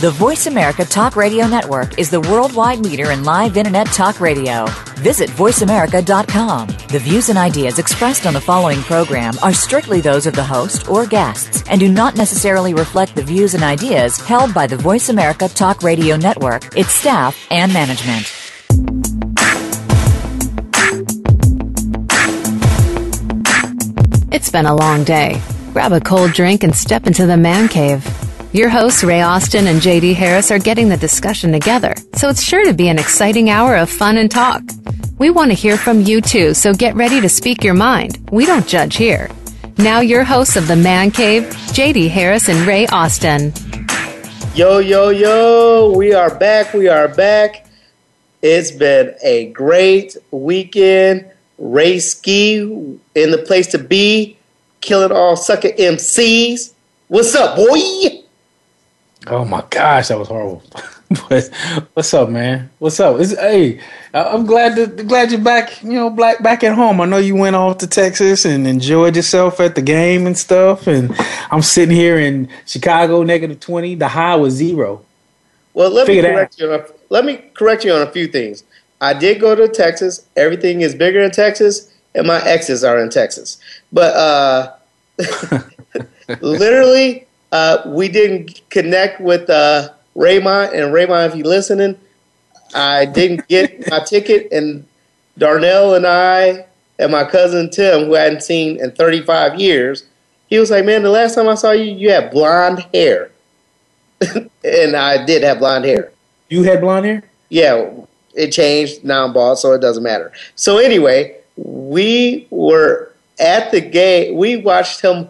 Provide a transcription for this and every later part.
The Voice America Talk Radio Network is the worldwide leader in live Internet talk radio. Visit VoiceAmerica.com. The views and ideas expressed on the following program are strictly those of the host or guests and do not necessarily reflect the views and ideas held by the Voice America Talk Radio Network, its staff, and management. It's been a long day. Grab a cold drink and step into the man cave. Your hosts, Ray Austin and JD Harris, are getting the discussion together, so it's sure to be an exciting hour of fun and talk. We want to hear from you too, so get ready to speak your mind. We don't judge here. Now, your hosts of the Man Cave, JD Harris and Ray Austin. Yo, yo, yo, we are back. We are back. It's been a great weekend. Ray Ski in the place to be, killing all sucker MCs. What's up, boy? Oh my gosh, that was horrible. but what's up, man? What's up? It's, hey, I'm glad to, glad you're back. You know, black back at home. I know you went off to Texas and enjoyed yourself at the game and stuff. And I'm sitting here in Chicago, negative twenty. The high was zero. Well, let Figure me correct you. On a, let me correct you on a few things. I did go to Texas. Everything is bigger in Texas, and my exes are in Texas. But uh, literally uh, we didn't connect with uh, Raymond, and Raymond, if you're listening, I didn't get my ticket, and Darnell and I and my cousin Tim, who I hadn't seen in 35 years, he was like, "Man, the last time I saw you, you had blonde hair," and I did have blonde hair. You had blonde hair? Yeah, it changed. Now I'm bald, so it doesn't matter. So anyway, we were at the game. We watched him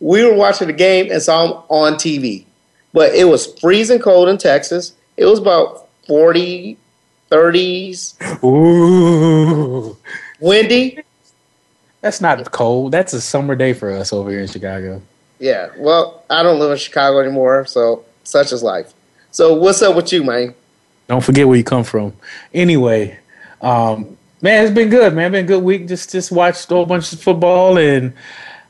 we were watching the game and saw him on TV. But it was freezing cold in Texas. It was about 40, 30s. Ooh. Windy. That's not cold. That's a summer day for us over here in Chicago. Yeah. Well, I don't live in Chicago anymore, so such is life. So what's up with you, man? Don't forget where you come from. Anyway, um, man, it's been good, man. Been a good week. Just just watched a whole bunch of football and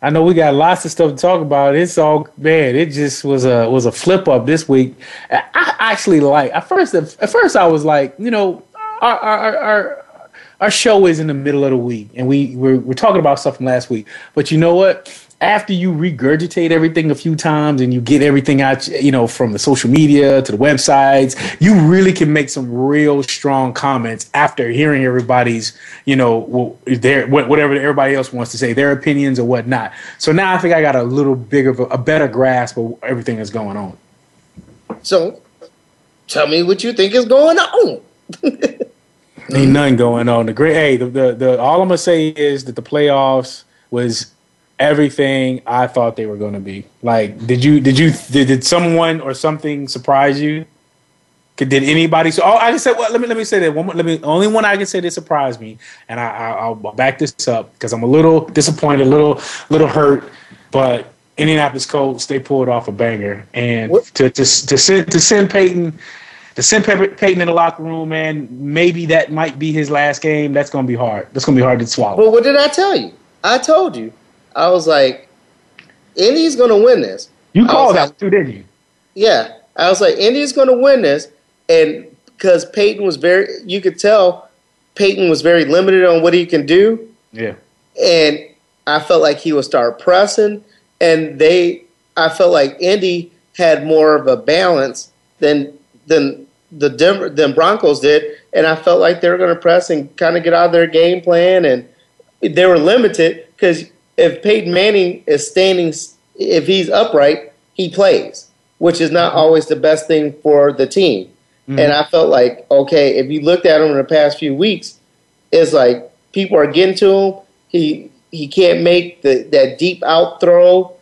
I know we got lots of stuff to talk about. It's all man. It just was a was a flip up this week. I actually like at first. At first, I was like, you know, our our our, our show is in the middle of the week, and we we're, we're talking about stuff from last week. But you know what? After you regurgitate everything a few times and you get everything out, you know, from the social media to the websites, you really can make some real strong comments after hearing everybody's, you know, their whatever everybody else wants to say, their opinions or whatnot. So now I think I got a little bigger, a, a better grasp of everything that's going on. So, tell me what you think is going on. Ain't nothing going on. The great, hey, the, the the all I'm gonna say is that the playoffs was everything I thought they were going to be. Like, did you did you did, did someone or something surprise you? Did anybody? So, oh, I can say. Well, let me let me say that one. Let me only one I can say that surprised me, and I, I will back this up because I'm a little disappointed, a little little hurt, but Indianapolis Colts they pulled off a banger, and to to to send to send Peyton. To send Peyton in the locker room, man, maybe that might be his last game. That's going to be hard. That's going to be hard to swallow. Well, what did I tell you? I told you I was like, Indy's going to win this. You called that like, too, didn't you? Yeah. I was like, Indy's going to win this. And because Peyton was very, you could tell Peyton was very limited on what he can do. Yeah. And I felt like he would start pressing. And they, I felt like Indy had more of a balance than, than the Denver, than Broncos did. And I felt like they were going to press and kind of get out of their game plan. And they were limited because if Peyton Manning is standing, if he's upright, he plays, which is not always the best thing for the team. Mm-hmm. And I felt like, okay, if you looked at him in the past few weeks, it's like people are getting to him. He he can't make the that deep out throw,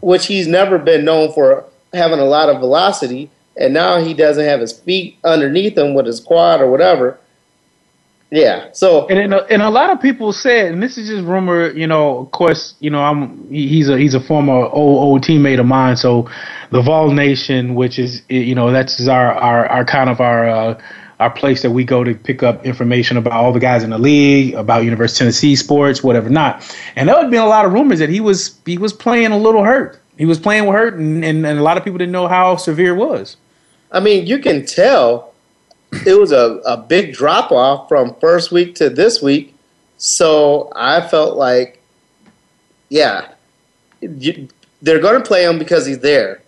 which he's never been known for having a lot of velocity. And now he doesn't have his feet underneath him with his quad or whatever. Yeah. So and a, and a lot of people said, and this is just rumor. You know, of course, you know, I'm he's a he's a former old old teammate of mine. So the Vol Nation, which is you know that's our our, our kind of our uh, our place that we go to pick up information about all the guys in the league, about University of Tennessee sports, whatever not. And there had been a lot of rumors that he was he was playing a little hurt. He was playing with hurt, and, and, and a lot of people didn't know how severe it was. I mean, you can tell it was a, a big drop off from first week to this week. So I felt like, yeah, you, they're going to play him because he's there.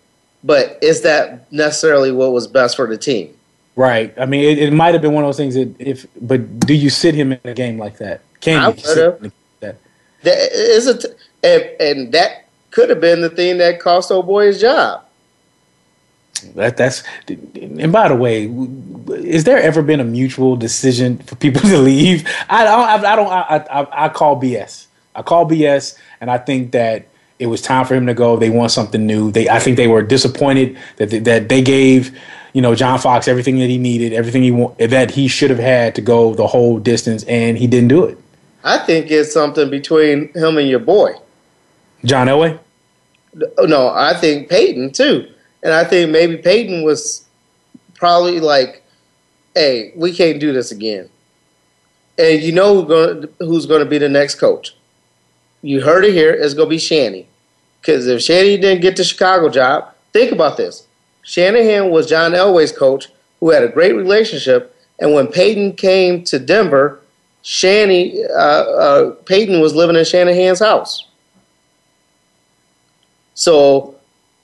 But is that necessarily what was best for the team? Right. I mean, it, it might have been one of those things that if, but do you sit him in a game like that? Can I you sit him in that? That is a, t- and, and that could have been the thing that cost old boy his job. That that's and by the way, is there ever been a mutual decision for people to leave? I don't. I, don't. I, I, I call BS. I call BS, and I think that it was time for him to go. They want something new. They. I think they were disappointed that they, that they gave you know John Fox everything that he needed, everything he want, that he should have had to go the whole distance, and he didn't do it. I think it's something between him and your boy, John Elway. No, I think Peyton too. And I think maybe Peyton was probably like, hey, we can't do this again. And you know who's going to be the next coach. You heard it here. It's going to be Shanny. Because if Shanny didn't get the Chicago job, think about this. Shanahan was John Elway's coach who had a great relationship. And when Peyton came to Denver, Shanny, uh, uh, Peyton was living in Shanahan's house. So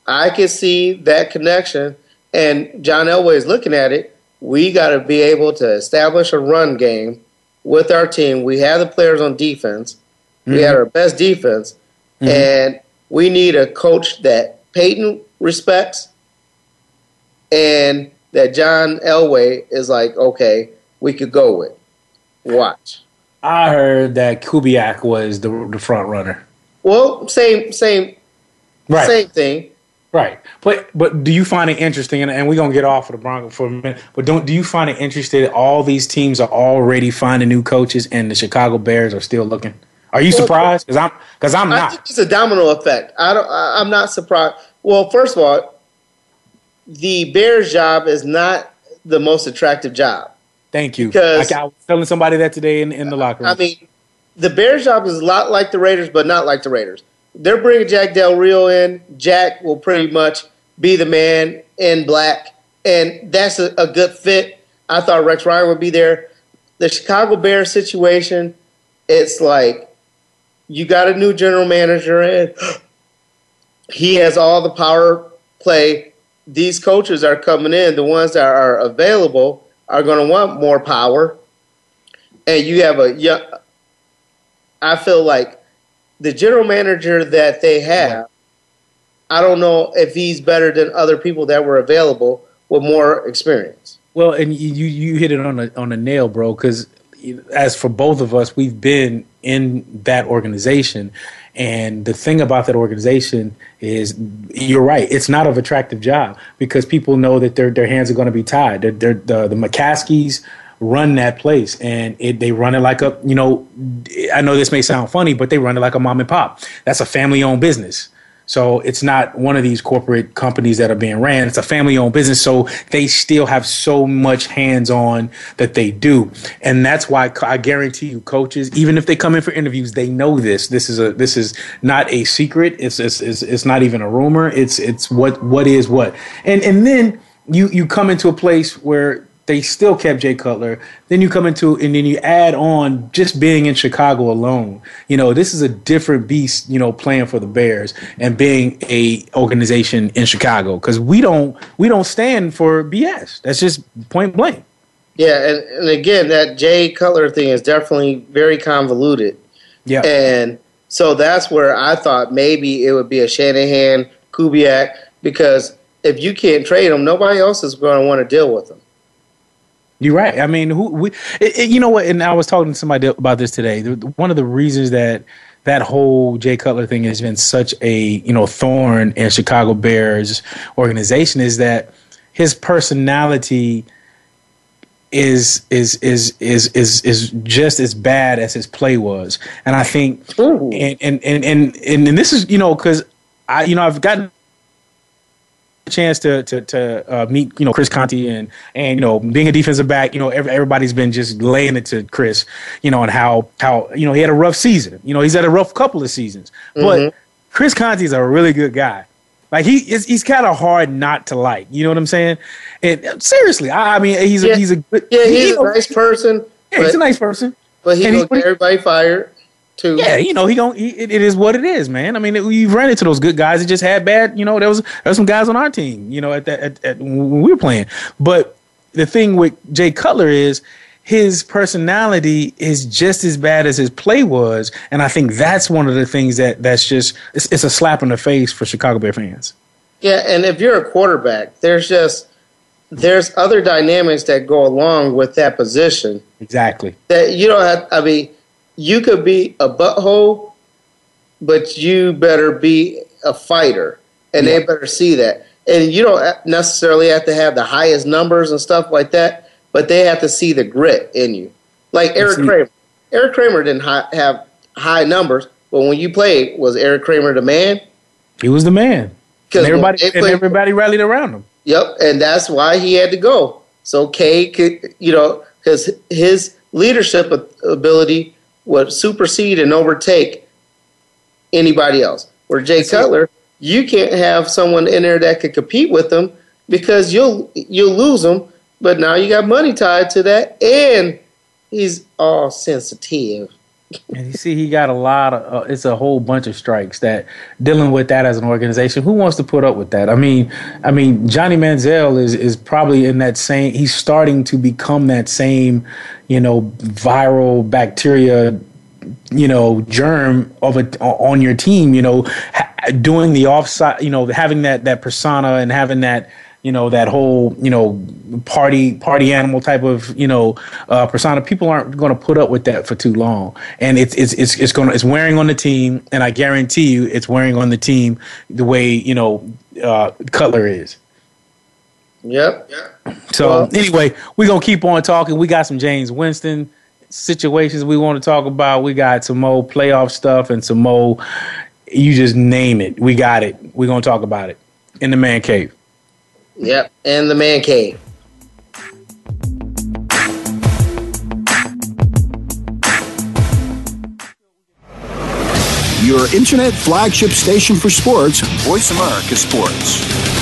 I can see that connection, and John Elway is looking at it. We got to be able to establish a run game with our team. We have the players on defense. Mm-hmm. We have our best defense, mm-hmm. and we need a coach that Peyton respects, and that John Elway is like, okay, we could go with. Watch. I heard that Kubiak was the the front runner. Well, same same right. same thing. Right, but but do you find it interesting? And, and we're gonna get off of the Broncos for a minute. But don't do you find it interesting that all these teams are already finding new coaches, and the Chicago Bears are still looking? Are you surprised? Because I'm because I'm not. it's a domino effect. I don't. I, I'm not surprised. Well, first of all, the Bears job is not the most attractive job. Thank you. Because I, I was telling somebody that today in, in the locker room. I mean, the Bears job is a lot like the Raiders, but not like the Raiders they're bringing Jack Del Rio in. Jack will pretty much be the man in black, and that's a, a good fit. I thought Rex Ryan would be there. The Chicago Bears situation, it's like you got a new general manager and he has all the power play. These coaches are coming in, the ones that are available are going to want more power. And you have a young, I feel like the general manager that they have, I don't know if he's better than other people that were available with more experience. Well, and you you hit it on a on a nail, bro. Because as for both of us, we've been in that organization, and the thing about that organization is, you're right. It's not an attractive job because people know that their their hands are going to be tied. They're, they're, the the McCaskies run that place and it, they run it like a you know i know this may sound funny but they run it like a mom and pop. That's a family owned business. So it's not one of these corporate companies that are being ran. It's a family owned business so they still have so much hands on that they do. And that's why i guarantee you coaches even if they come in for interviews they know this. This is a this is not a secret. It's it's it's, it's not even a rumor. It's it's what what is what. And and then you you come into a place where they still kept Jay Cutler. Then you come into and then you add on just being in Chicago alone. You know, this is a different beast. You know, playing for the Bears and being a organization in Chicago because we don't we don't stand for BS. That's just point blank. Yeah, and, and again, that Jay Cutler thing is definitely very convoluted. Yeah, and so that's where I thought maybe it would be a Shanahan Kubiak because if you can't trade them, nobody else is going to want to deal with them. You're right. I mean, who we, it, it, you know what? And I was talking to somebody about this today. One of the reasons that that whole Jay Cutler thing has been such a you know thorn in Chicago Bears organization is that his personality is is is is is is just as bad as his play was, and I think and and and and and, and this is you know because I you know I've gotten chance to to, to uh, meet you know Chris Conte and and you know being a defensive back, you know every, everybody's been just laying it to Chris, you know, and how how you know he had a rough season. You know, he's had a rough couple of seasons, mm-hmm. but Chris Conte is a really good guy. Like he is, he's kind of hard not to like. You know what I'm saying? And seriously, I, I mean, he's yeah. a, he's a good, yeah, he's he, a nice person. Yeah, but, he's a nice person. But he gonna get everybody fired too. Yeah, you know he don't. He, it, it is what it is, man. I mean, it, you've run into those good guys that just had bad. You know, there was there was some guys on our team. You know, at that at, at, when we were playing. But the thing with Jay Cutler is his personality is just as bad as his play was, and I think that's one of the things that that's just it's, it's a slap in the face for Chicago Bear fans. Yeah, and if you're a quarterback, there's just there's other dynamics that go along with that position. Exactly. That you don't have. I mean, you could be a butthole, but you better be a fighter, and yeah. they better see that. And you don't necessarily have to have the highest numbers and stuff like that but they have to see the grit in you. Like Erik Kramer. Erik Kramer didn't hi- have high numbers, but when you played, was Erik Kramer the man? He was the man. And everybody, played, and everybody rallied around him. Yep, and that's why he had to go. So K could, you know, because his leadership ability would supersede and overtake anybody else. Where Jay Cutler, you can't have someone in there that could compete with him because you'll you'll lose them but now you got money tied to that, and he's all sensitive. And you see, he got a lot of. Uh, it's a whole bunch of strikes that dealing with that as an organization. Who wants to put up with that? I mean, I mean, Johnny Manziel is is probably in that same. He's starting to become that same, you know, viral bacteria you know germ of a on your team you know ha- doing the offside you know having that that persona and having that you know that whole you know party party animal type of you know uh, persona people aren't going to put up with that for too long. And it's it's it's, it's going it's wearing on the team and i guarantee you it's wearing on the team the way you know uh, cutler is. Yep. So well, anyway we're going to keep on talking. We got some Jameis Winston situations we want to talk about. We got some more playoff stuff and some more you just name it. We got it. We're going to talk about it. In the man cave Yep, and the man cave. Your internet flagship station for sports, Voice America Sports.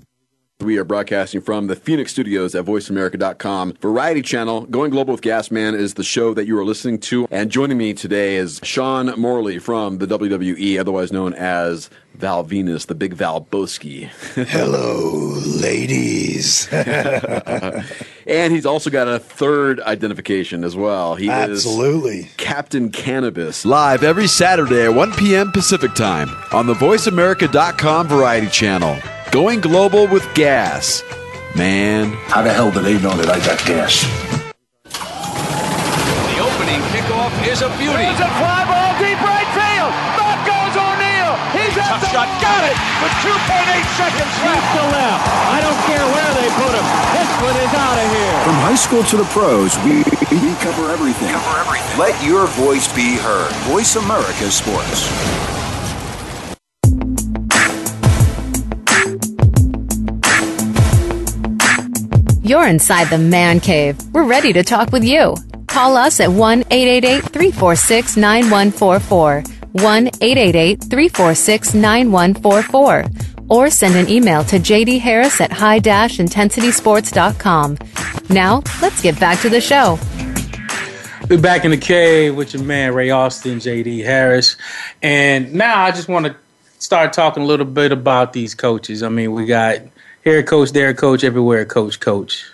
We are broadcasting from the Phoenix studios at voiceamerica.com. Variety Channel, Going Global with Gas Man is the show that you are listening to. And joining me today is Sean Morley from the WWE, otherwise known as Val Venis, the big Val Boski. Hello, ladies. and he's also got a third identification as well. He Absolutely. is Captain Cannabis. Live every Saturday at 1 p.m. Pacific Time on the VoiceAmerica.com Variety Channel. Going global with gas. Man. How the hell do they know that I got gas? The opening kickoff is a beauty. It's a fly ball deep right field. Back goes O'Neill. He's at the shot. Got it with 2.8 seconds left. to left. I don't care where they put him. This one is out of here. From high school to the pros, we, we cover everything. Cover everything. Let your voice be heard. Voice America Sports. You're inside the man cave. We're ready to talk with you. Call us at 1 888 346 9144 1 888 346 9144 or send an email to JD Harris at high intensitysports.com. Now, let's get back to the show. We're back in the cave with your man Ray Austin, JD Harris. And now I just want to start talking a little bit about these coaches. I mean, we got here coach, there coach, everywhere coach, coach.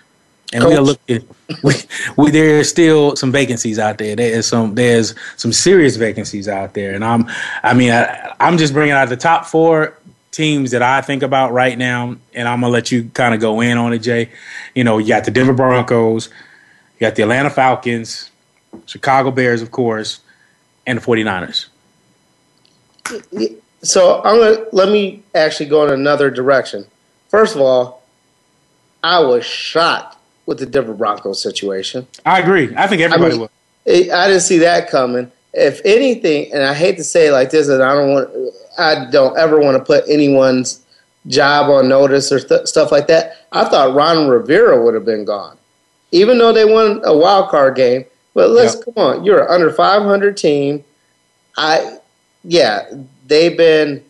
And coach. we're looking we, we there's still some vacancies out there. There's some there's some serious vacancies out there. And I'm I mean I, I'm just bringing out the top 4 teams that I think about right now, and I'm gonna let you kind of go in on it, Jay. You know, you got the Denver Broncos, you got the Atlanta Falcons, Chicago Bears, of course, and the 49ers. So I'm gonna let me actually go in another direction. First of all, I was shocked with the Denver Broncos situation. I agree. I think everybody I mean, was. I didn't see that coming. If anything, and I hate to say it like this, and I don't want I don't ever want to put anyone's job on notice or th- stuff like that. I thought Ron Rivera would have been gone, even though they won a wild card game. But let's yep. come on, you're an under 500 team. I, yeah, they've been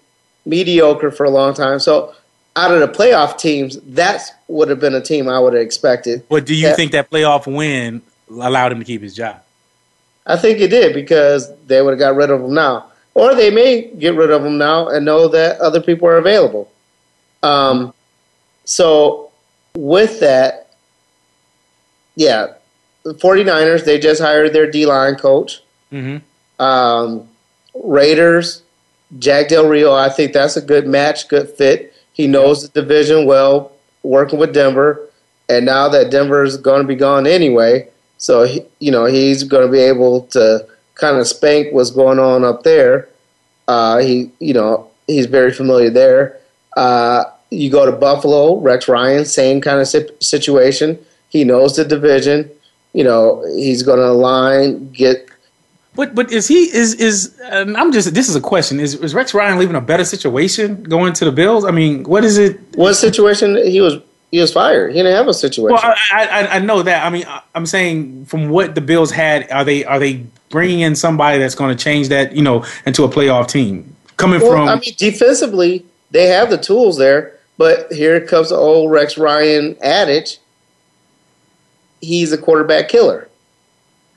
mediocre for a long time. So out of the playoff teams, that would have been a team I would have expected. But do you that, think that playoff win allowed him to keep his job? I think it did because they would have got rid of him now or they may get rid of him now and know that other people are available. Um, so with that, yeah, the 49ers, they just hired their D line coach. Mm-hmm. Um, Raiders, Jack Del Rio, I think that's a good match, good fit. He knows the division well, working with Denver. And now that Denver is going to be gone anyway, so he, you know he's going to be able to kind of spank what's going on up there. Uh, he, you know, he's very familiar there. Uh, you go to Buffalo, Rex Ryan, same kind of situation. He knows the division. You know, he's going to align, get. But but is he is is? Um, I'm just. This is a question. Is is Rex Ryan leaving a better situation going to the Bills? I mean, what is it? What situation he was he was fired. He didn't have a situation. Well, I, I, I know that. I mean, I'm saying from what the Bills had, are they are they bringing in somebody that's going to change that, you know, into a playoff team? Coming well, from, I mean, defensively, they have the tools there, but here comes the old Rex Ryan adage: he's a quarterback killer,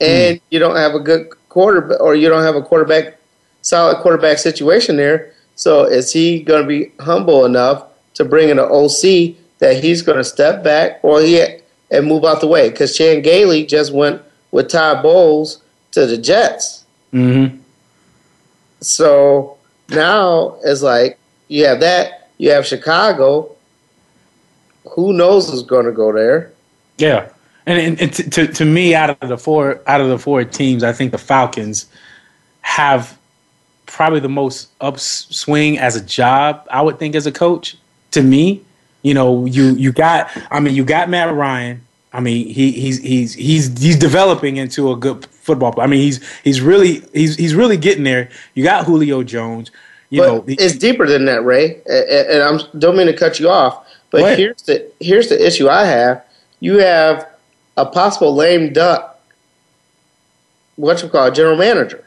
and mm. you don't have a good quarterback, or you don't have a quarterback, solid quarterback situation there. So, is he going to be humble enough to bring in an OC? that he's going to step back or he and move out the way because Chan Gailey just went with Todd Bowles to the Jets. Mm-hmm. So now it's like you have that, you have Chicago. Who knows who's going to go there? Yeah, and, and, and to, to, to me, out of the four out of the four teams, I think the Falcons have probably the most upswing as a job. I would think as a coach. To me, you know, you you got. I mean, you got Matt Ryan. I mean, he he's he's he's he's developing into a good football player. I mean, he's he's really he's he's really getting there. You got Julio Jones. You but know, it's deeper than that, Ray. And I don't mean to cut you off, but here's the here's the issue I have. You have a possible lame duck. What you call a general manager,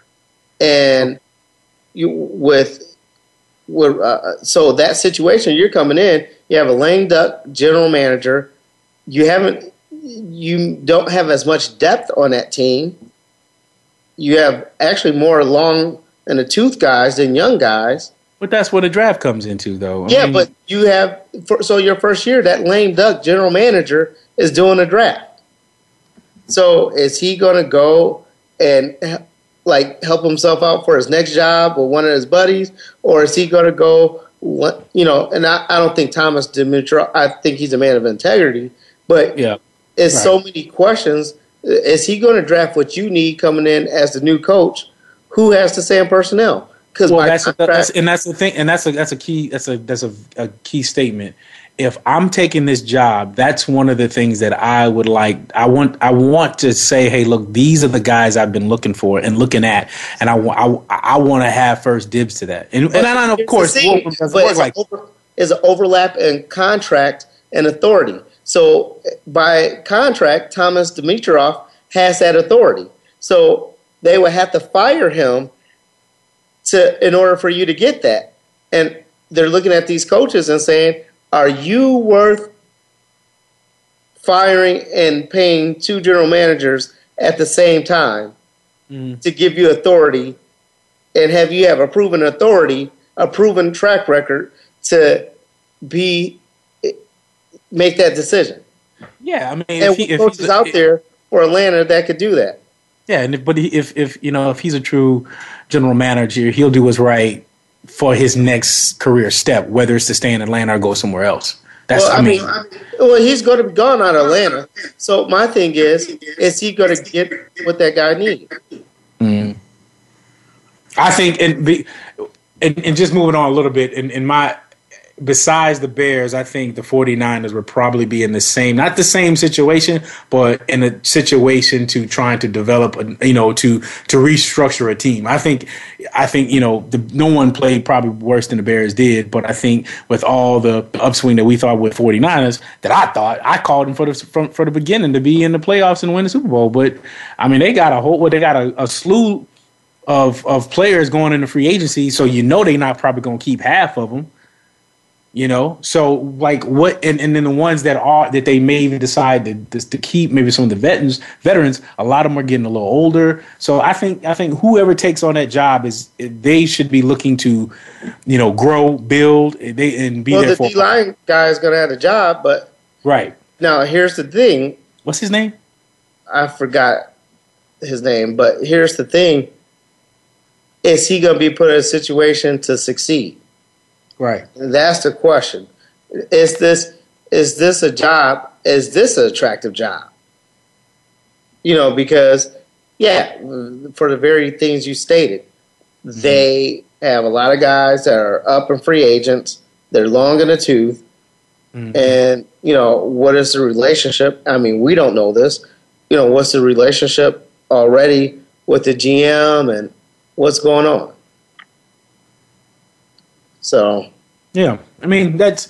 and you with with uh, so that situation you're coming in you have a lame duck general manager. You haven't, you don't have as much depth on that team. You have actually more long and the tooth guys than young guys. But that's where the draft comes into, though. I yeah, mean, but you have so your first year, that lame duck general manager is doing a draft. So is he going to go and like help himself out for his next job with one of his buddies, or is he going to go what you know, and I, I don't think Thomas Dimitroff. I think he's a man of integrity, but yeah, it's right. so many questions. Is he going to draft what you need coming in as the new coach? Who has the same personnel? Because well, that's, contract, that's, and that's the thing, and that's a that's a key that's a that's a, a key statement if I'm taking this job, that's one of the things that I would like. I want I want to say, hey, look, these are the guys I've been looking for and looking at, and I I, I want to have first dibs to that. And, and of course, but it's, like, over, it's an overlap in contract and authority. So by contract, Thomas Dimitroff has that authority. So they would have to fire him to in order for you to get that. And they're looking at these coaches and saying, "Are you worth firing and paying two general managers at the same time Mm. to give you authority and have you have a proven authority, a proven track record to be make that decision?" Yeah, I mean, and if he, if coaches he's out there for Atlanta that could do that. Yeah, and if, but if if you know if he's a true general manager, he'll do what's right for his next career step, whether it's to stay in Atlanta or go somewhere else. That's well, I, mean, well, he's going to be gone out of Atlanta. So my thing is, is he going to get what that guy needs? mm. I think and, be, and and just moving on a little bit in, in my besides the Bears, I think the 49ers would probably be in the same, not the same situation, but in a situation to trying to develop, a, you know, to to restructure a team. I think, I think, you know, the, no one played probably worse than the Bears did, but I think with all the upswing that we thought with 49ers, that I thought I called them for the from, for the beginning to be in the playoffs and win the Super Bowl. But I mean, they got a whole, well, they got a, a slew of of players going into free agency, so you know they're not probably going to keep half of them. You know, so like what, and, and then the ones that are that they may even decide to, to keep, maybe some of the veterans. Veterans, a lot of them are getting a little older. So I think I think whoever takes on that job is they should be looking to, you know, grow, build, they and be well, there the for. D line guy is going to have a job, but right now here's the thing. What's his name? I forgot his name, but here's the thing: is he going to be put in a situation to succeed? Right. That's the question. Is this is this a job? Is this an attractive job? You know, because yeah, for the very things you stated, Mm-hmm. they have a lot of guys that are up and free agents. They're long in the tooth, Mm-hmm. and you know what is the relationship? I mean, we don't know this. You know, what's the relationship already with the GM and what's going on? So Yeah, I mean that's.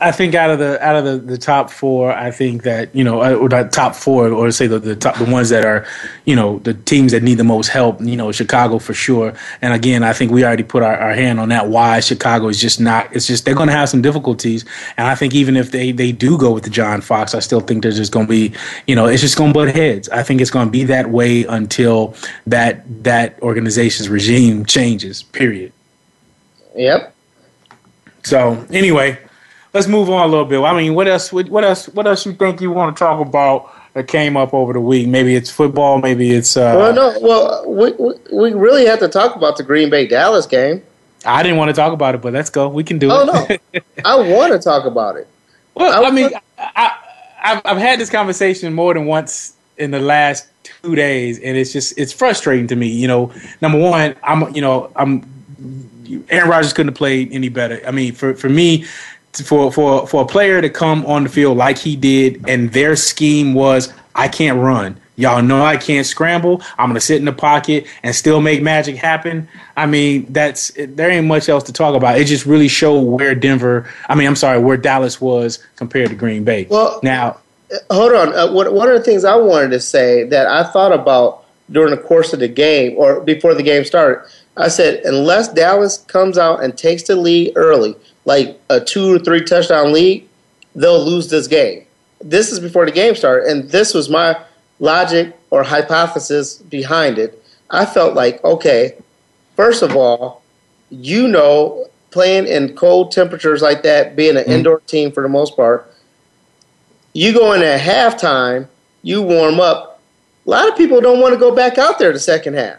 I think out of the out of the, the top four, I think that you know, uh, or the top four, or say the, the top the ones that are, you know, the teams that need the most help. You know, Chicago for sure. And again, I think we already put our, our hand on that. Why Chicago is just not. It's just they're going to have some difficulties. And I think even if they they do go with the John Fox, I still think there's just going to be, you know, it's just going to butt heads. I think it's going to be that way until that that organization's regime changes. Period. Yep. So anyway, let's move on a little bit. I mean, what else? What else? What else you think you want to talk about that came up over the week? Maybe it's football. Maybe it's. Uh, well, no. Well, we, we we really have to talk about the Green Bay Dallas game. I didn't want to talk about it, but let's go. We can do Oh it. Oh no, I want to talk about it. Well, I, mean, I, I've, I've had this conversation more than once in the last two days, and it's just it's frustrating to me. You know, number one, I'm you know I'm Aaron Rodgers couldn't have played any better. I mean, for for me, for for for a player to come on the field like he did, and their scheme was, I can't run. Y'all know I can't scramble. I'm gonna sit in the pocket and still make magic happen. I mean, that's there ain't much else to talk about. It just really showed where Denver. I mean, I'm sorry, where Dallas was compared to Green Bay. Well, now hold on. Uh, what, one of the things I wanted to say that I thought about during the course of the game or before the game started, I said, unless Dallas comes out and takes the lead early, like a two or three touchdown lead, they'll lose this game. This is before the game started, and this was my logic or hypothesis behind it. I felt like, okay, first of all, you know, playing in cold temperatures like that, being an mm-hmm. indoor team for the most part, you go in at halftime, you warm up. A lot of people don't want to go back out there the second half.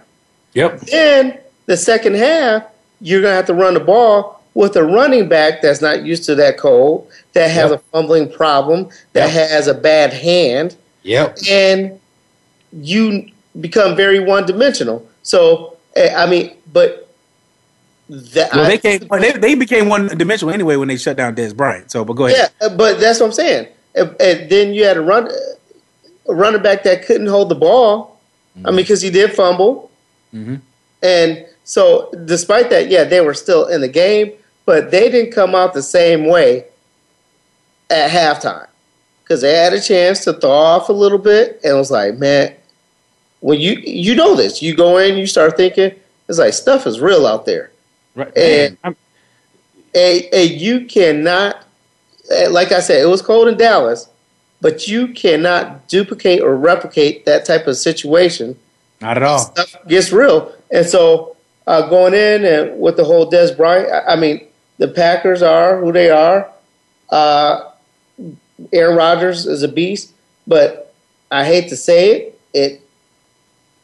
Yep. Then the second half, you're going to have to run the ball with a running back that's not used to that cold, that has Yep. a fumbling problem, that has a bad hand, Yep. and you become very one dimensional. So, eh, I mean, but that Well, I- they came. They, they became one dimensional anyway when they shut down Dez Bryant. So, but go ahead. Yeah, but that's what I'm saying. And, and then you had a run, a running back that couldn't hold the ball. I mean, because he did fumble, Mm-hmm. and so despite that, yeah, they were still in the game, but they didn't come out the same way at halftime because they had a chance to thaw off a little bit, and it was like, man, when you you know this, you go in, you start thinking, It's like stuff is real out there, right? And and, and you cannot, like I said, it was cold in Dallas, but you cannot duplicate or replicate that type of situation. Not at all. Stuff gets real, and so uh, going in and with the whole Dez Bryant, I, mean, the Packers are who they are. Uh, Aaron Rodgers is a beast, but I hate to say it, it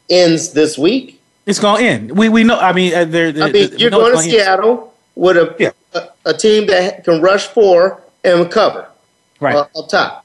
ends this week. It's going to end. We we know. I mean, uh, they're, I mean, you're going to Seattle with a, yeah. a, a team that can rush four and cover right uh, up top.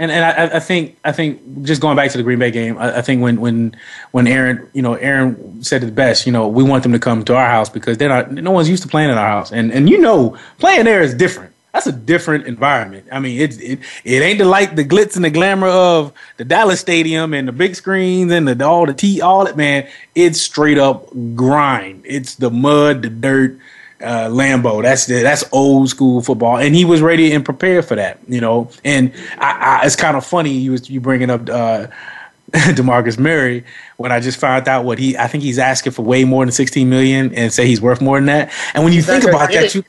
And and I, I, think I think just going back to the Green Bay game, I, I, think when when when Aaron you know Aaron said it best, you know we want them to come to our house because they're not no one's used to playing in our house, and and you know playing there is different that's a different environment. I mean, it it it ain't the like the glitz and the glamour of the Dallas Stadium and the big screens and the all the tea all that man. It's straight up grind. It's the mud, the dirt, uh, Lambeau. That's the, that's old school football, and he was ready and prepared for that. You know, and I, I, it's kind of funny you was you bringing up. Uh, Demarcus Murray when I just found out what he I think he's asking for way more than 16 million and say he's worth more than that. And when you think about that, you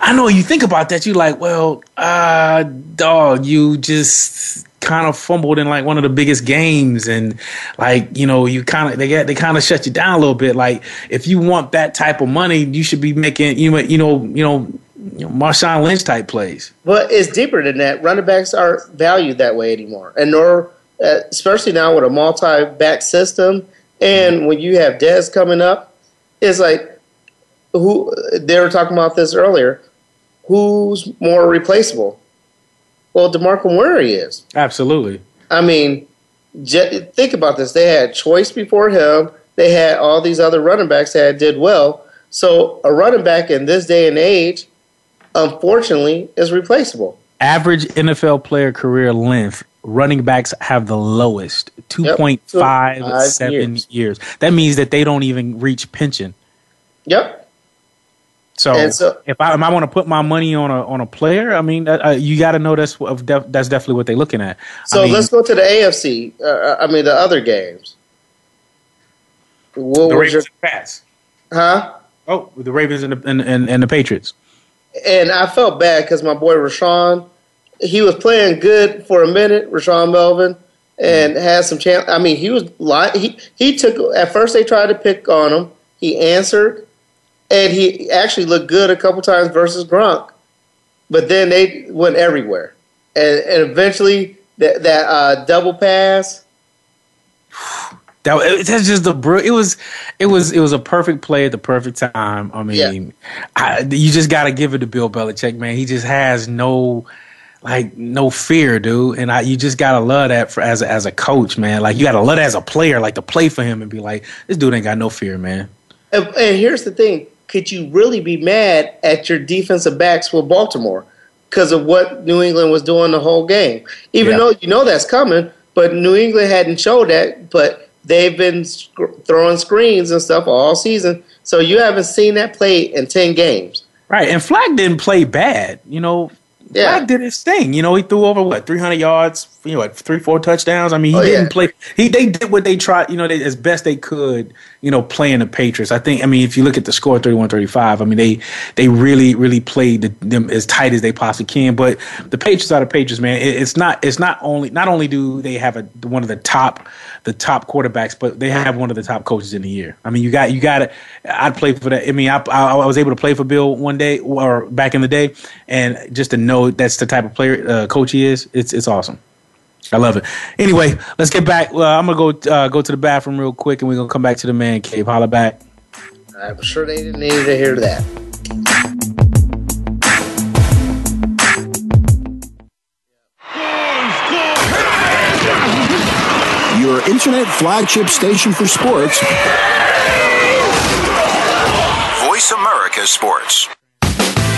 I know you think about that, you like, well, uh, dog, you just kind of fumbled in like one of the biggest games and like you know you kind of they get they kind of shut you down a little bit like if you want that type of money you should be making you know you know you know you know, Marshawn Lynch type plays. But it's deeper than that. Running backs aren't valued that way anymore, and nor uh, especially now with a multi-back system, and when you have Dez coming up, it's like who they were talking about this earlier. Who's more replaceable? Well, Demarco Murray is. Absolutely. I mean, think about this. They had Choice before him. They had all these other running backs that did well. So a running back in this day and age, unfortunately, is replaceable. Average NFL player career length running backs have the lowest 2.57 yep. years. years. That means that they don't even reach pension. Yep. So, so, if I, I want to put my money on a on a player, I mean, uh, you got to know that's that's definitely what they're looking at. So I mean, let's go to the AFC. Uh, I mean, the other games. What the Ravens your, Pats. Huh? Oh, the Ravens and the, and, and, and the Patriots. And I felt bad because my boy Rashaan, he was playing good for a minute, Rashaan Melvin, and mm. had some chance. I mean, he was he he took at first they tried to pick on him. He answered and he actually looked good a couple times versus Gronk, but then they went everywhere, and, and eventually that that uh, double pass. That that's just the it was it was it was a perfect play at the perfect time. I mean, yeah. I, you just got to give it to Bill Belichick, man. He just has no like no fear, dude. And I, you just gotta love that for as a, as a coach, man. Like you gotta love that as a player, like to play for him and be like, this dude ain't got no fear, man. And, and here's the thing: could you really be mad at your defensive backs for Baltimore because of what New England was doing the whole game? Even yeah. though you know that's coming, but New England hadn't showed that, but they've been sc- throwing screens and stuff all season. So you haven't seen that play in 10 games. Right. And Flacco didn't play bad. You know, yeah. Flacco did his thing. You know, he threw over what, 300 yards, you know, what, three, four touchdowns. I mean, he oh, didn't yeah. play. He they did what they tried, you know, they, as best they could you know, playing the Patriots. I think, I mean, if you look at the score 31 35, I mean, they they really, really played the, them as tight as they possibly can. But the Patriots are the Patriots, man. It, it's not, it's not only, not only do they have a, one of the top, the top quarterbacks, but they have one of the top coaches in the year. I mean, you got, you got to, I'd play for that. I mean, I, I, I, was able to play for Bill one day or back in the day. And just to know that's the type of player, uh, coach he is, it's, it's awesome. I love it. Anyway, let's get back. Uh, I'm gonna go uh, go to the bathroom real quick, and we're gonna come back to the man cave. Holla back. I'm sure they didn't need to hear that. Your internet flagship station for sports. Voice America Sports.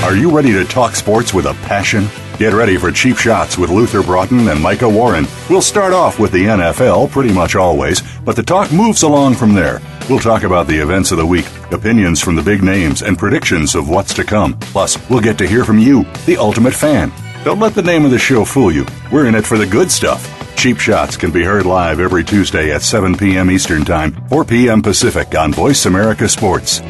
Are you ready to talk sports with a passion? Get ready for cheap shots with Luther Broughton and Micah Warren. We'll start off with the NFL pretty much always, but the talk moves along from there. We'll talk about the events of the week, opinions from the big names, and predictions of what's to come. Plus, we'll get to hear from you, the ultimate fan. Don't let the name of the show fool you. We're in it for the good stuff. Cheap Shots can be heard live every Tuesday at 7 p.m. Eastern Time, 4 p.m. Pacific on Voice America Sports.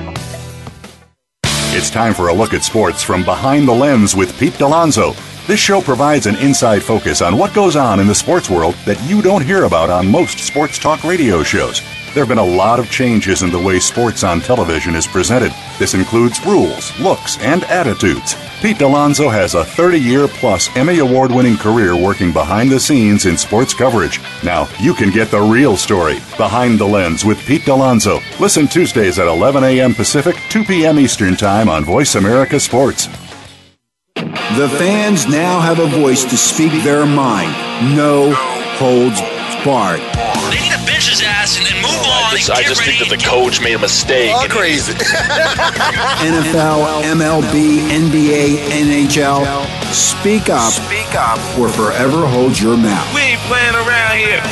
It's time for a look at sports from behind the lens with Pete Dalonzo. This show provides an inside focus on what goes on in the sports world that you don't hear about on most sports talk radio shows. There have been a lot of changes in the way sports on television is presented. This includes rules, looks, and attitudes. Pete Dalonzo has a 30 year plus Emmy Award winning career working behind the scenes in sports coverage. Now, you can get the real story behind the lens with Pete Dalonzo. Listen Tuesdays at 11 a.m. Pacific, 2 p.m. Eastern Time on Voice America Sports. The fans now have a voice to speak their mind. No holds barred. They need to bench his ass and, oh, and move on. I just, I just think that the coach made a mistake. All crazy. NFL, MLB, NBA, NHL. Speak up. Speak up. Or forever hold your mouth. We ain't playing around here.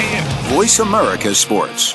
Voice America Sports.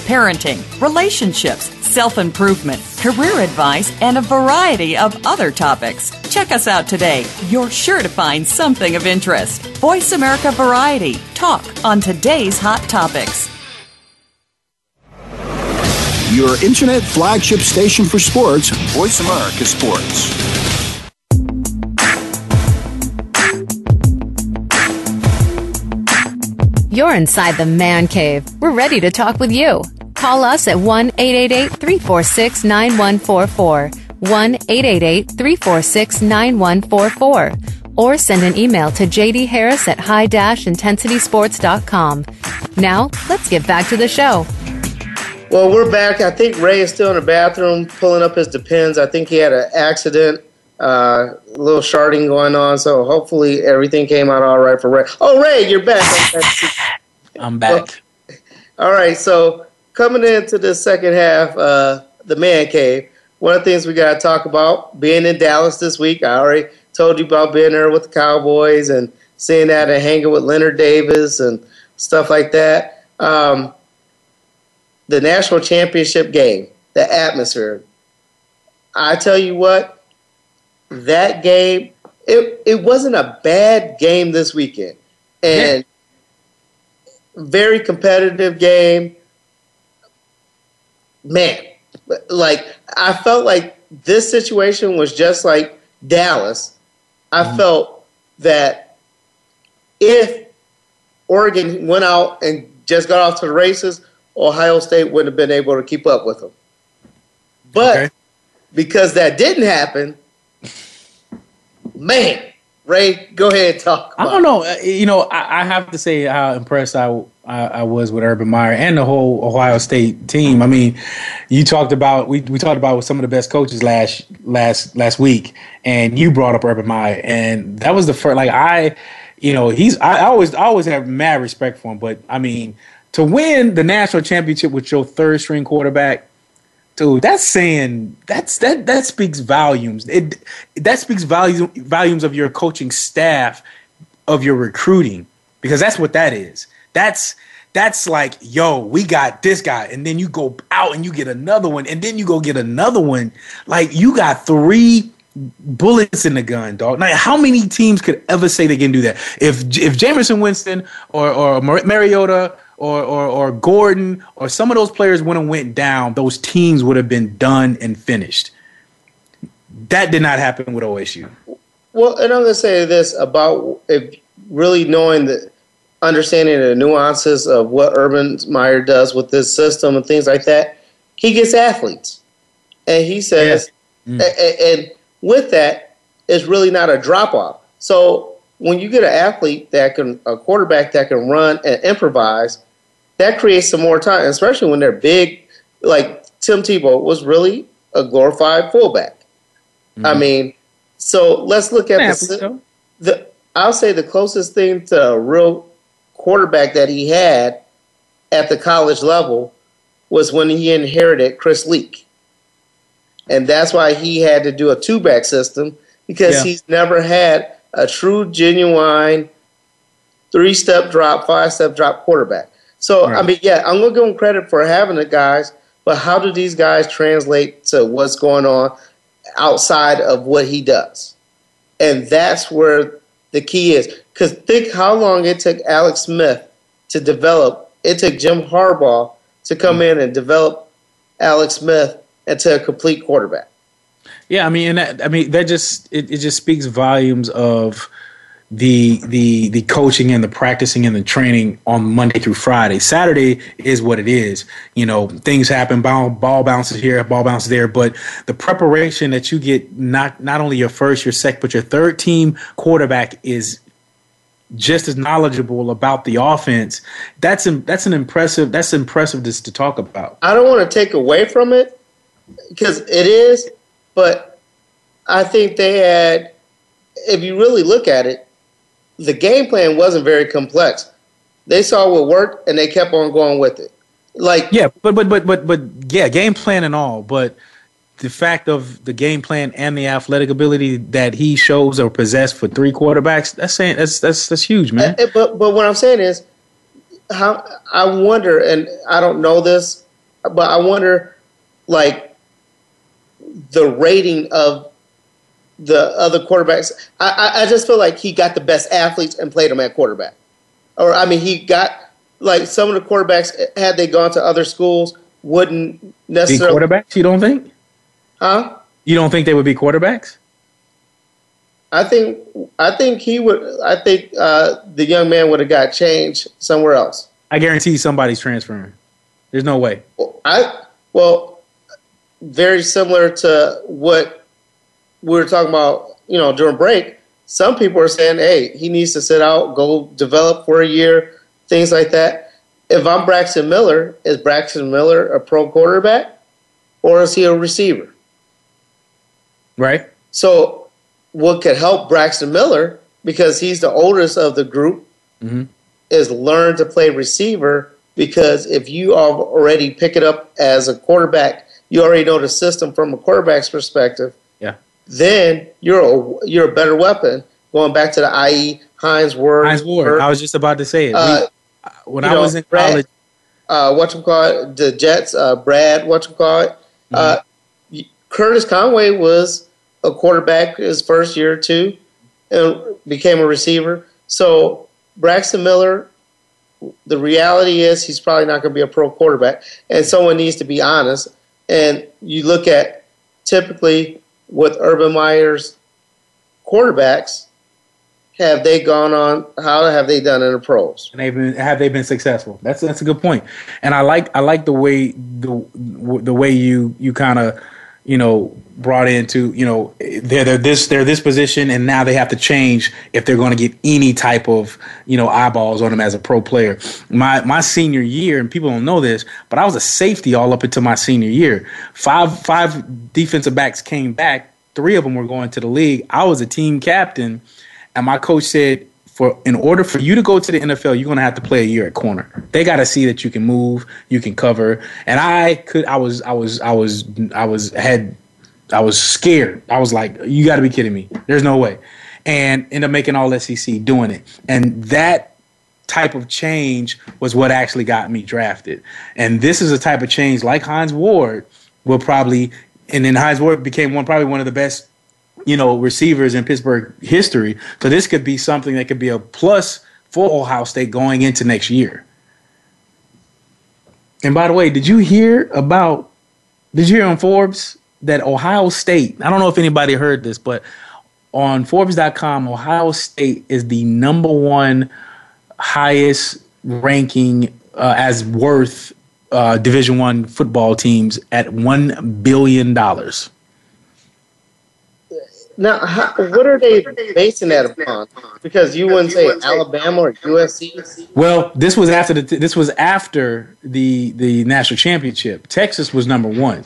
parenting, relationships, self improvement, career advice, and a variety of other topics. Check us out today. You're sure to find something of interest. Voice America Variety. Talk on today's hot topics. Your internet flagship station for sports, Voice America Sports. You're inside the man cave. We're ready to talk with you. Call us at 1 888 346 9144. 1 888 346 9144. Or send an email to JD Harris at high intensitysports.com. Now, let's get back to the show. Well, we're back. I think Ray is still in the bathroom pulling up his Depends. I think he had an accident, uh, a little sharding going on. So hopefully everything came out all right for Ray. Oh, Ray, you're back. I'm back. all right. So coming into the second half, uh, the man cave. One of the things we got to talk about being in Dallas this week. I already told you about being there with the Cowboys and seeing that and hanging with Leonard Davis and stuff like that. Um, the national championship game, the atmosphere. I tell you what, that game, it, it wasn't a bad game this weekend. And very competitive game. Man, like I felt like this situation was just like Dallas. I Mm-hmm. felt that if Oregon went out and just got off to the races, Ohio State wouldn't have been able to keep up with them. But because that didn't happen, man, Ray, go ahead and talk. I don't know. Uh, You know, I, I have to say how impressed I, I I was with Urban Meyer and the whole Ohio State team. I mean, you talked about we, we talked about with some of the best coaches last last last week, and you brought up Urban Meyer, and that was the first. Like I, you know, he's I always I always have mad respect for him, but I mean, to win the national championship with your third string quarterback. Dude, that's saying that's that that speaks volumes. It that speaks volumes volumes of your coaching staff, of your recruiting, because that's what that is. That's that's like, yo, we got this guy, and then you go out and you get another one, and then you go get another one. Like you got three bullets in the gun, dog. Like how many teams could ever say they can do that? If if Jameis Winston or or Mar- Mariota or, or or Gordon or some of those players wouldn't went down, those teams would have been done and finished. That did not happen with OSU. Well, and I'm going to say this about if really knowing the understanding the nuances of what Urban Meyer does with this system and things like that. He gets athletes, and he says, Mm. a- a- and with that, it's really not a drop off. So when you get an athlete that can, a quarterback that can run and improvise, that creates some more time, especially when they're big. Like Tim Tebow was really a glorified fullback. I mean, so let's look at the, the. I'll say the closest thing to a real quarterback that he had at the college level was when he inherited Chris Leak, and that's why he had to do a two back system because Yeah. he's never had a true, genuine three step drop, five step drop quarterback. So, I mean, yeah, I'm going to give him credit for having the guys, but how do these guys translate to what's going on outside of what he does? And that's where the key is. Because think how long it took Alex Smith to develop, it took Jim Harbaugh to come Mm-hmm. in and develop Alex Smith into a complete quarterback. Yeah, I mean, and that, I mean that just it, it just speaks volumes of the the the coaching and the practicing and the training on Monday through Friday. Saturday is what it is. You know, things happen, ball ball bounces here, ball bounces there, but the preparation that you get not not only your first, your second, but your third team quarterback is just as knowledgeable about the offense. That's an, that's an impressive that's impressive just to talk about. I don't want to take away from it because it is, but I think they had, if you really look at it, the game plan wasn't very complex. They saw what worked and they kept on going with it. Like Yeah, but but but but but yeah, game plan and all, but the fact of the game plan and the athletic ability that he shows or possessed for three quarterbacks, that's saying that's that's that's huge, man. Eh, But but what I'm saying is, how I wonder, and I don't know this, but I wonder, like, the rating of the other quarterbacks. I, I I just feel like he got the best athletes and played them at quarterback, or I mean, he got like some of the quarterbacks had they gone to other schools wouldn't necessarily. quarterbacks? You don't think? Huh? You don't think they would be quarterbacks? I think I think he would. I think uh, the young man would have got changed somewhere else. I guarantee somebody's transferring. There's no way. I well, very similar to what we were talking about. You know, during break, some people are saying, "Hey, he needs to sit out, go develop for a year, things like that." If I'm Braxton Miller, is Braxton Miller a pro quarterback, or is he a receiver? Right. So, what could help Braxton Miller because he's the oldest of the group Mhm. is learn to play receiver because if you are already pick it up as a quarterback, you already know the system from a quarterback's perspective. Yeah. Then you're a, you're a better weapon. Going back to the IE Hines Ward. Hines Ward. I was just about to say it. We- Uh, when I know, was in Brad- college, uh, what you call it, the Jets, uh, Brad, what you call it. Uh, y- Curtis Conway was a quarterback his first year or two and became a receiver. So Braxton Miller, the reality is he's probably not going to be a pro quarterback, and someone needs to be honest. And you look at typically with Urban Meyer's quarterbacks, have they gone on? How have they done in the pros? and they've been have they been successful? That's that's a good point. And I like I like the way the the way you you kind of you know brought into you know they're they're this they're this position and now they have to change if they're going to get any type of you know eyeballs on them as a pro player. My my senior year and people don't know this, but I was a safety all up until my senior year. Five five defensive backs came back. Three of them were going to the league. I was a team captain, and my coach said for in order for you to go to the NFL, you're gonna have to play a year at corner. They gotta see that you can move, you can cover. And I could I was I was I was I was had I was scared. I was like, you gotta be kidding me. There's no way. And end up making all SEC doing it. And that type of change was what actually got me drafted. And this is a type of change like Hines Ward will probably and then Hines Ward became one probably one of the best you know, receivers in Pittsburgh history. So this could be something that could be a plus for Ohio State going into next year. And by the way, did you hear about? Did you hear on Forbes that Ohio State? I don't know if anybody heard this, but on Forbes.com, Ohio State is the number one highest ranking uh, as worth uh, Division One football teams at one billion dollars. Now, how, what are they basing that upon? Because you wouldn't say Alabama or USC. Well, this was after the this was after the the national championship. Texas was number one.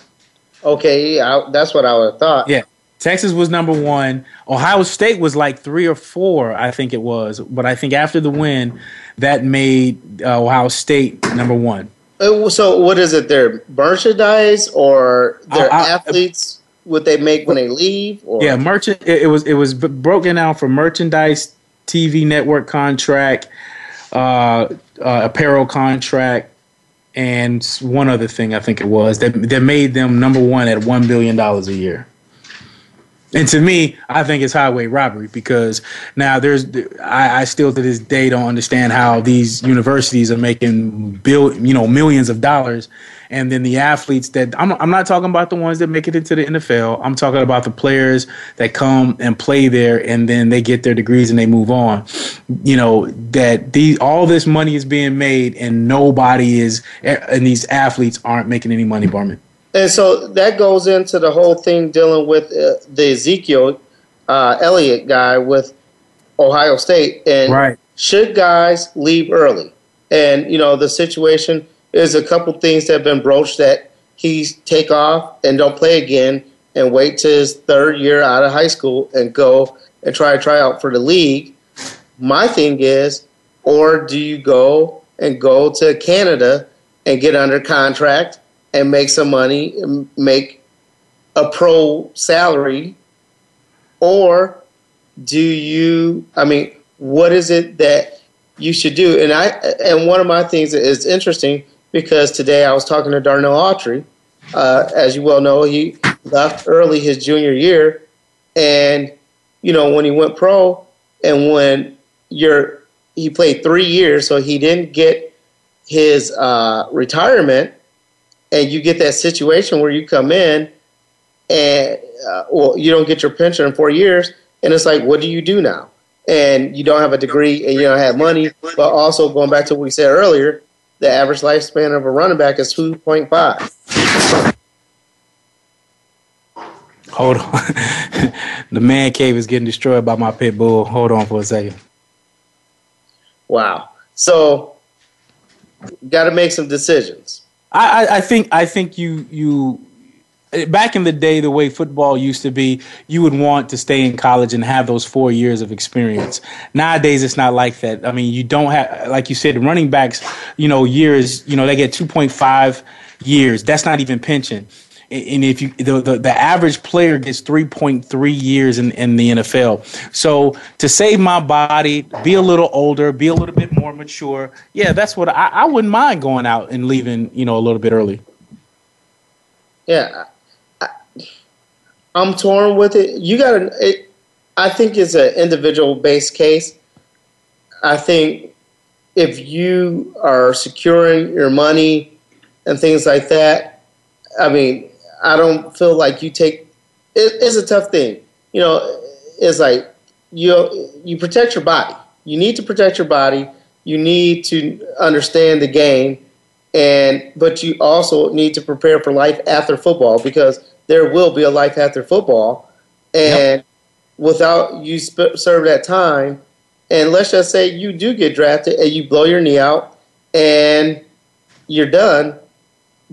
Okay, I, that's what I would have thought. Yeah, Texas was number one. Ohio State was like three or four, I think it was. But I think after the win, that made uh, Ohio State number one. Uh, So, what is it? Their merchandise or their I- I- athletes? What they make when they leave? Or? Yeah, merchant. It, it was it was broken down for merchandise, TV network contract, uh, uh, apparel contract, and one other thing I think it was that that made them number one at one billion dollars a year. And to me, I think it's highway robbery because now there's I, I still to this day don't understand how these universities are making bill you know millions of dollars, and then the athletes that I'm I'm not talking about the ones that make it into the NFL. I'm talking about the players that come and play there and then they get their degrees and they move on. You know that these all this money is being made and nobody is and these athletes aren't making any money, Barman. And so that goes into the whole thing dealing with uh, the Ezekiel uh, Elliott guy with Ohio State. And right. should guys leave early? And, you know, the situation is a couple things that have been broached that he take off and don't play again and wait to his third year out of high school and go and try to try out for the league. My thing is, or do you go and go to Canada and get under contract and make some money, and make a pro salary, or do you? I mean, what is it that you should do? And I and one of my things that is interesting because today I was talking to Darnell Autry. Uh, as you well know, he left early his junior year, and you know when he went pro, and when you're he played three years, so he didn't get his uh, retirement. And you get that situation where you come in and uh, well you don't get your pension in four years. And it's like what do you do now? And you don't have a degree and you don't have money. But also going back to what we said earlier the average lifespan of a running back is 2.5 hold on. The man cave is getting destroyed by my pit bull. Hold on for a second. Wow. So got to make some decisions. I, I think I think you you back in the day, the way football used to be, you would want to stay in college and have those four years of experience. Nowadays, it's not like that. I mean, you don't have, like you said, running backs, you know, years, you know, they get 2.5 years. That's not even pension. And if you the, the, the average player gets 3.3 years in, in the NFL. So to save my body, be a little older, be a little bit more mature. Yeah, that's what I, I wouldn't mind going out and leaving, you know, a little bit early. Yeah, am torn with it. You got to. I think it's an individual based case. I think if you are securing your money and things like that, I mean, I don't feel like you take. It, it's a tough thing, you know. It's like you you protect your body. You need to protect your body. You need to understand the game, and but you also need to prepare for life after football because there will be a life after football, and yep. without you sp- serve that time, and let's just say you do get drafted and you blow your knee out, and you're done.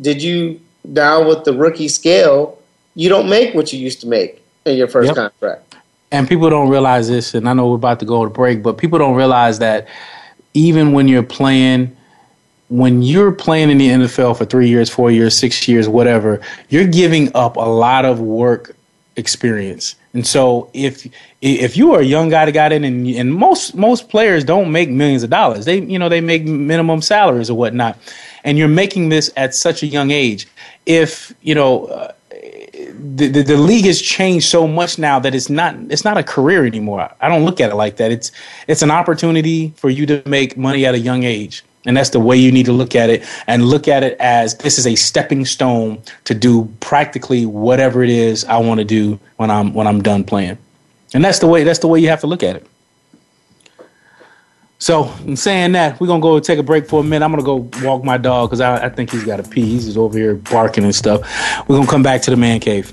Did you now with the rookie scale, you don't make what you used to make in your first yep. contract. And people don't realize this, and I know we're about to go to break, but people don't realize that even when you're playing, when you're playing in the NFL for three years, four years, six years, whatever, you're giving up a lot of work experience. And so if if you are a young guy that got in and, and most most players don't make millions of dollars. They you know they make minimum salaries or whatnot. And you're making this at such a young age if you know uh, the, the, the league has changed so much now that it's not it's not a career anymore. I don't look at it like that. It's it's an opportunity for you to make money at a young age. And that's the way you need to look at it and look at it as this is a stepping stone to do practically whatever it is I want to do when I'm when I'm done playing. And that's the way that's the way you have to look at it. So, in saying that, we're gonna go take a break for a minute. I'm gonna go walk my dog because I, I, think he's got a pee. He's over here barking and stuff. We're gonna come back to the man cave.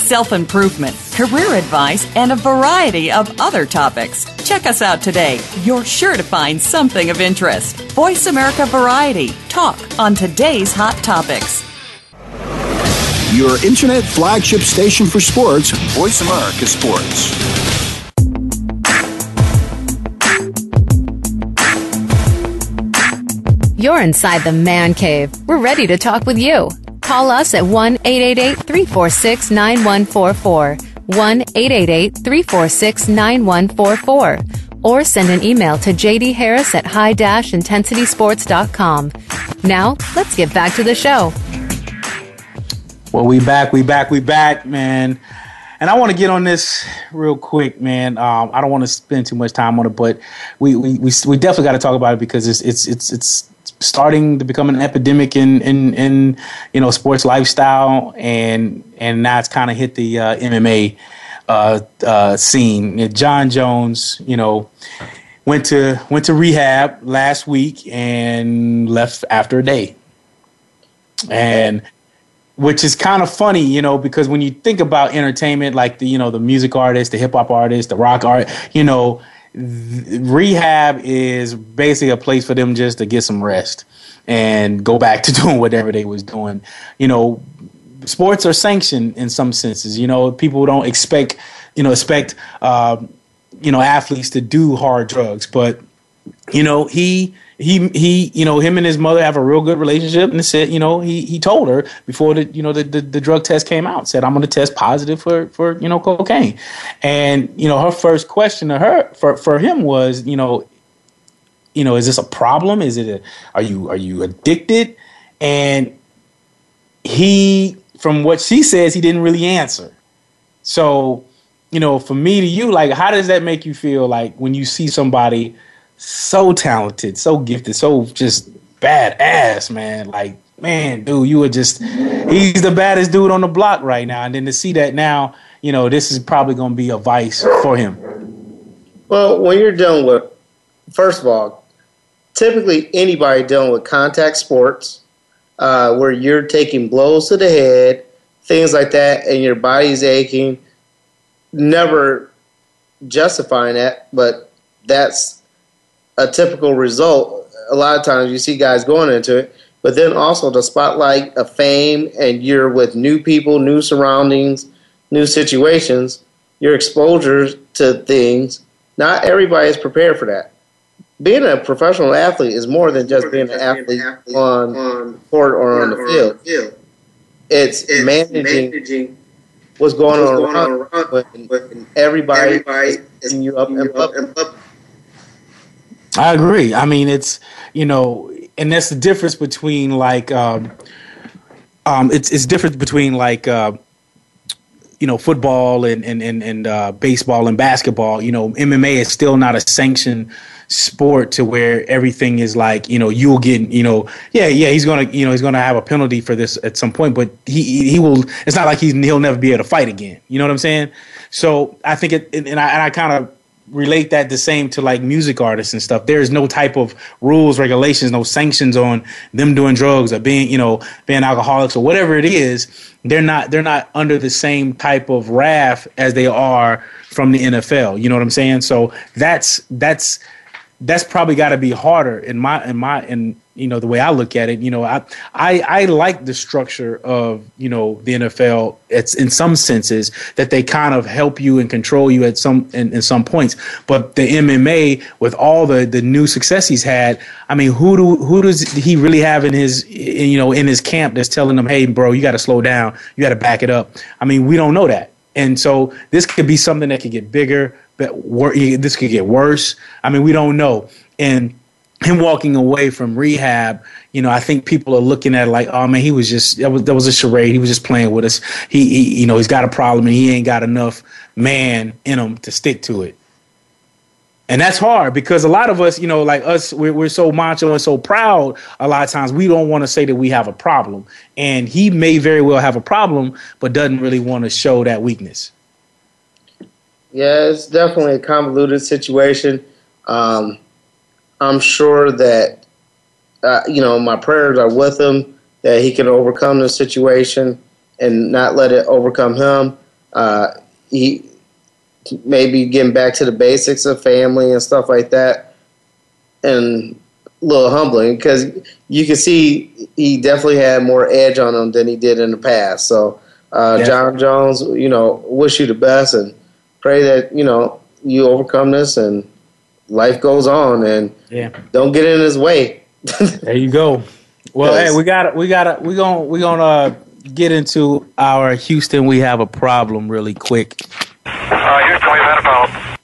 self improvement, career advice, and a variety of other topics. Check us out today. You're sure to find something of interest. Voice America Variety. Talk on today's hot topics. Your internet flagship station for sports, Voice America Sports. You're inside the man cave. We're ready to talk with you. Call us at 1 888 346 9144. 1 888 346 9144. Or send an email to JD Harris at high intensitysports.com. Now, let's get back to the show. Well, we back, we back, we back, man. And I want to get on this real quick, man. Um, I don't want to spend too much time on it, but we we we, we definitely got to talk about it because it's it's it's it's starting to become an epidemic in in in you know sports lifestyle, and and now it's kind of hit the uh, MMA uh, uh, scene. Jon Jones, you know, went to went to rehab last week and left after a day, and which is kind of funny, you know, because when you think about entertainment, like the you know the music artist, the hip hop artist, the rock art, you know, th- rehab is basically a place for them just to get some rest and go back to doing whatever they was doing. You know, sports are sanctioned in some senses. You know, people don't expect you know expect uh, you know athletes to do hard drugs, but you know he he he you know him and his mother have a real good relationship and said you know he he told her before the you know the the, the drug test came out said i'm going to test positive for for you know cocaine. And you know her first question to her for for him was you know you know is this a problem? Is it a, are you are you addicted? And he from what she says he didn't really answer. So you know for me to you like how does that make you feel like when you see somebody so talented, so gifted, so just badass, man. Like, man, dude, you were just he's the baddest dude on the block right now. And then to see that now, you know, this is probably gonna be a vice for him. Well, when you're dealing with first of all, typically anybody dealing with contact sports, uh, where you're taking blows to the head, things like that, and your body's aching, never justifying that, but that's a typical result. A lot of times you see guys going into it, but then also the spotlight of fame and you're with new people, new surroundings, new situations, your exposure to things. Not everybody is prepared for that. Being a professional athlete is more than just being an athlete on the court or on the field. It's managing what's going on going around when everybody is you up, and, up and up I agree. I mean, it's you know, and that's the difference between like, um, um, it's it's different between like, uh, you know, football and and and, and uh, baseball and basketball. You know, MMA is still not a sanctioned sport to where everything is like you know you'll get you know yeah yeah he's gonna you know he's gonna have a penalty for this at some point but he he will it's not like he's he'll never be able to fight again you know what i'm saying so i think it and i and i kind of relate that the same to like music artists and stuff. There is no type of rules, regulations, no sanctions on them doing drugs or being, you know, being alcoholics or whatever it is. They're not they're not under the same type of wrath as they are from the NFL. You know what I'm saying? So that's that's that's probably got to be harder in my in my in you know, the way I look at it, you know, I I, I like the structure of you know the NFL. It's in some senses that they kind of help you and control you at some in, in some points. But the MMA with all the the new success he's had, I mean, who do who does he really have in his you know in his camp that's telling him, hey, bro, you got to slow down, you got to back it up. I mean, we don't know that. And so this could be something that could get bigger, but wor- this could get worse. I mean, we don't know. And him walking away from rehab, you know, I think people are looking at it like, oh man, he was just that was that was a charade. He was just playing with us. He, he you know, he's got a problem and he ain't got enough man in him to stick to it. And that's hard because a lot of us, you know, like us, we're, we're so macho and so proud. A lot of times we don't want to say that we have a problem. And he may very well have a problem, but doesn't really want to show that weakness. Yeah, it's definitely a convoluted situation. Um, I'm sure that, uh, you know, my prayers are with him that he can overcome the situation and not let it overcome him. Uh, he maybe getting back to the basics of family and stuff like that, and a little humbling because you can see he definitely had more edge on him than he did in the past. So, uh, Yeah. Jon Jones, you know, wish you the best and pray that you know you overcome this and life goes on and Yeah. don't get in his way. There you go. Well, hey, we got we got to we going we going to uh, get into our Houston we have a problem really quick. Uh, Houston, we've had a problem.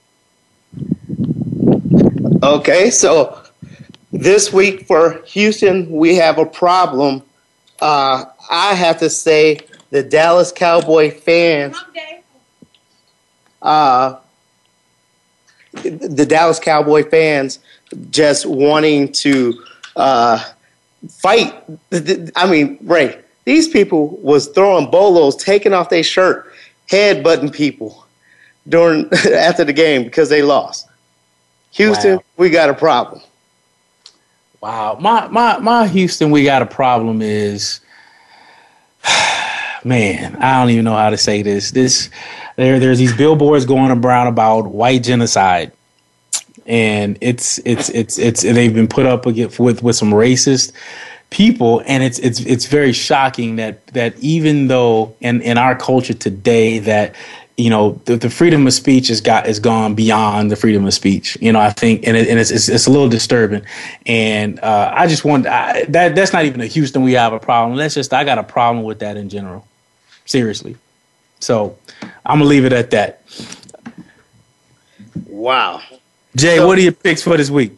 Okay, so this week for Houston, we have a problem. Uh, I have to say the Dallas Cowboy fans. Uh, the Dallas Cowboy fans just wanting to uh, fight. I mean, Ray, these people was throwing bolos, taking off their shirt, head butting people during after the game because they lost. Houston, Wow. we got a problem. Wow, my my my Houston, we got a problem. Is man, I don't even know how to say this. This there there's these billboards going around about white genocide, and it's it's it's it's they've been put up with with some racist people. And it's it's it's very shocking that that even though in in our culture today that you know the, the freedom of speech has got has gone beyond the freedom of speech. You know i think and, it, and it's, it's it's a little disturbing. And uh, i just want I, that that's not even a houston we have a problem. That's just i got a problem with that in general seriously so i'm gonna leave it at that Wow. jay what are your picks for this week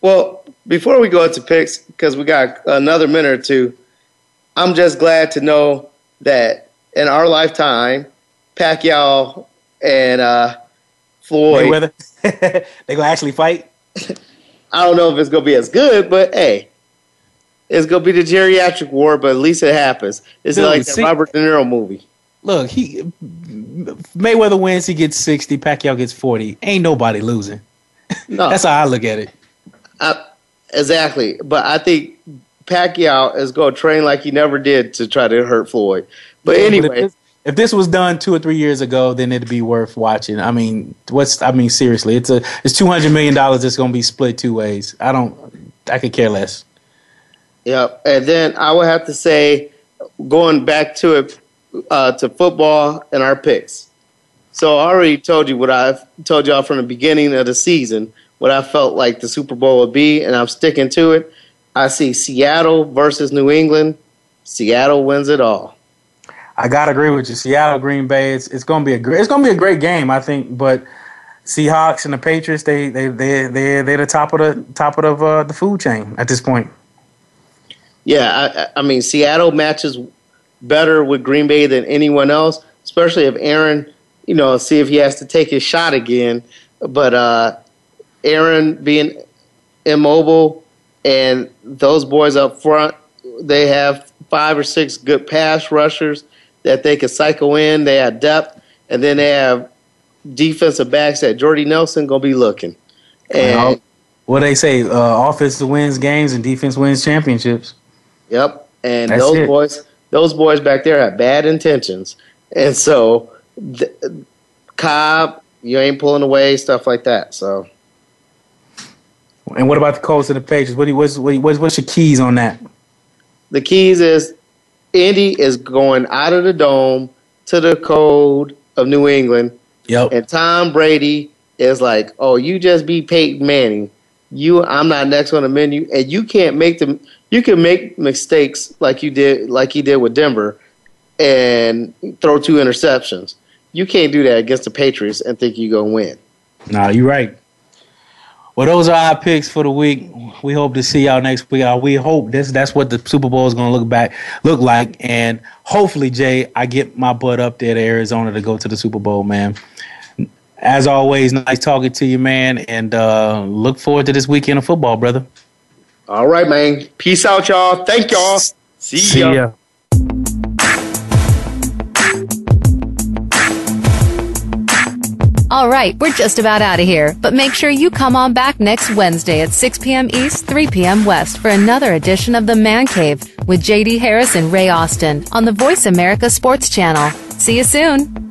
Well, before we go into picks, because we got another minute or two, I'm just glad to know that in our lifetime, Pacquiao and uh, Floyd. Mayweather? they gonna actually fight I don't know if it's gonna be as good, but hey, it's gonna be the geriatric war. But at least it happens. It's Dude, like see- the Robert De Niro movie. Look, he Mayweather wins, he gets sixty. Pacquiao gets forty. Ain't nobody losing. No, That's how I look at it. Uh, exactly. But I think Pacquiao is gonna train like he never did to try to hurt Floyd. But Yeah, anyway, if, this, if this was done two or three years ago, then it'd be worth watching. I mean, what's? I mean, seriously, it's a it's two hundred million dollars that's gonna be split two ways. I don't. I could care less. Yep. And then I would have to say, going back to it, uh, to football and our picks. So I already told you what I've told y'all from the beginning of the season, what I felt like the Super Bowl would be, and I'm sticking to it. I see Seattle versus New England. Seattle wins it all. I gotta agree with you. Seattle, Green Bay. It's it's gonna be a great. It's gonna be a great game, I think. But Seahawks and the Patriots, they they they they they're the top of the top of the, uh, the food chain at this point. Yeah, I- I, mean Seattle matches better with Green Bay than anyone else, especially if Aaron, you know, see if he has to take his shot again. But uh, Aaron being immobile and those boys up front, they have five or six good pass rushers that they can cycle in. They have depth, and then they have defensive backs that Jordy Nelson gonna be looking. And what they say, uh, offense wins games and defense wins championships. Yep. And That's those it. boys, those boys back there have bad intentions, and so th- Cobb, you ain't pulling away, stuff like that. So And what about the Colts and the Patriots? What do you, what's, what's what's your keys on that? The keys is Indy is going out of the dome to the cold of New England. Yep. And Tom Brady is like, "Oh, you just be Peyton Manning. You, I'm not next on the menu, and you can't make them. You can make mistakes like you did, like he did with Denver, and throw two interceptions. You can't do that against the Patriots and think you're gonna win. Nah, you're right. Well, those are our picks for the week. We hope to see y'all next week. Uh, we hope this that's what the Super Bowl is going to look back look like, and hopefully, Jay, I get my butt up there to Arizona to go to the Super Bowl, man. As always, nice talking to you, man, and uh, look forward to this weekend of football, brother. All right, man. Peace out, y'all. Thank y'all. See, See ya. ya. All right, we're just about out of here, but make sure you come on back next Wednesday at 6 p.m. East, 3 p.m. West for another edition of The Man Cave with JD Harris and Ray Austin on the Voice America Sports Channel. See you soon.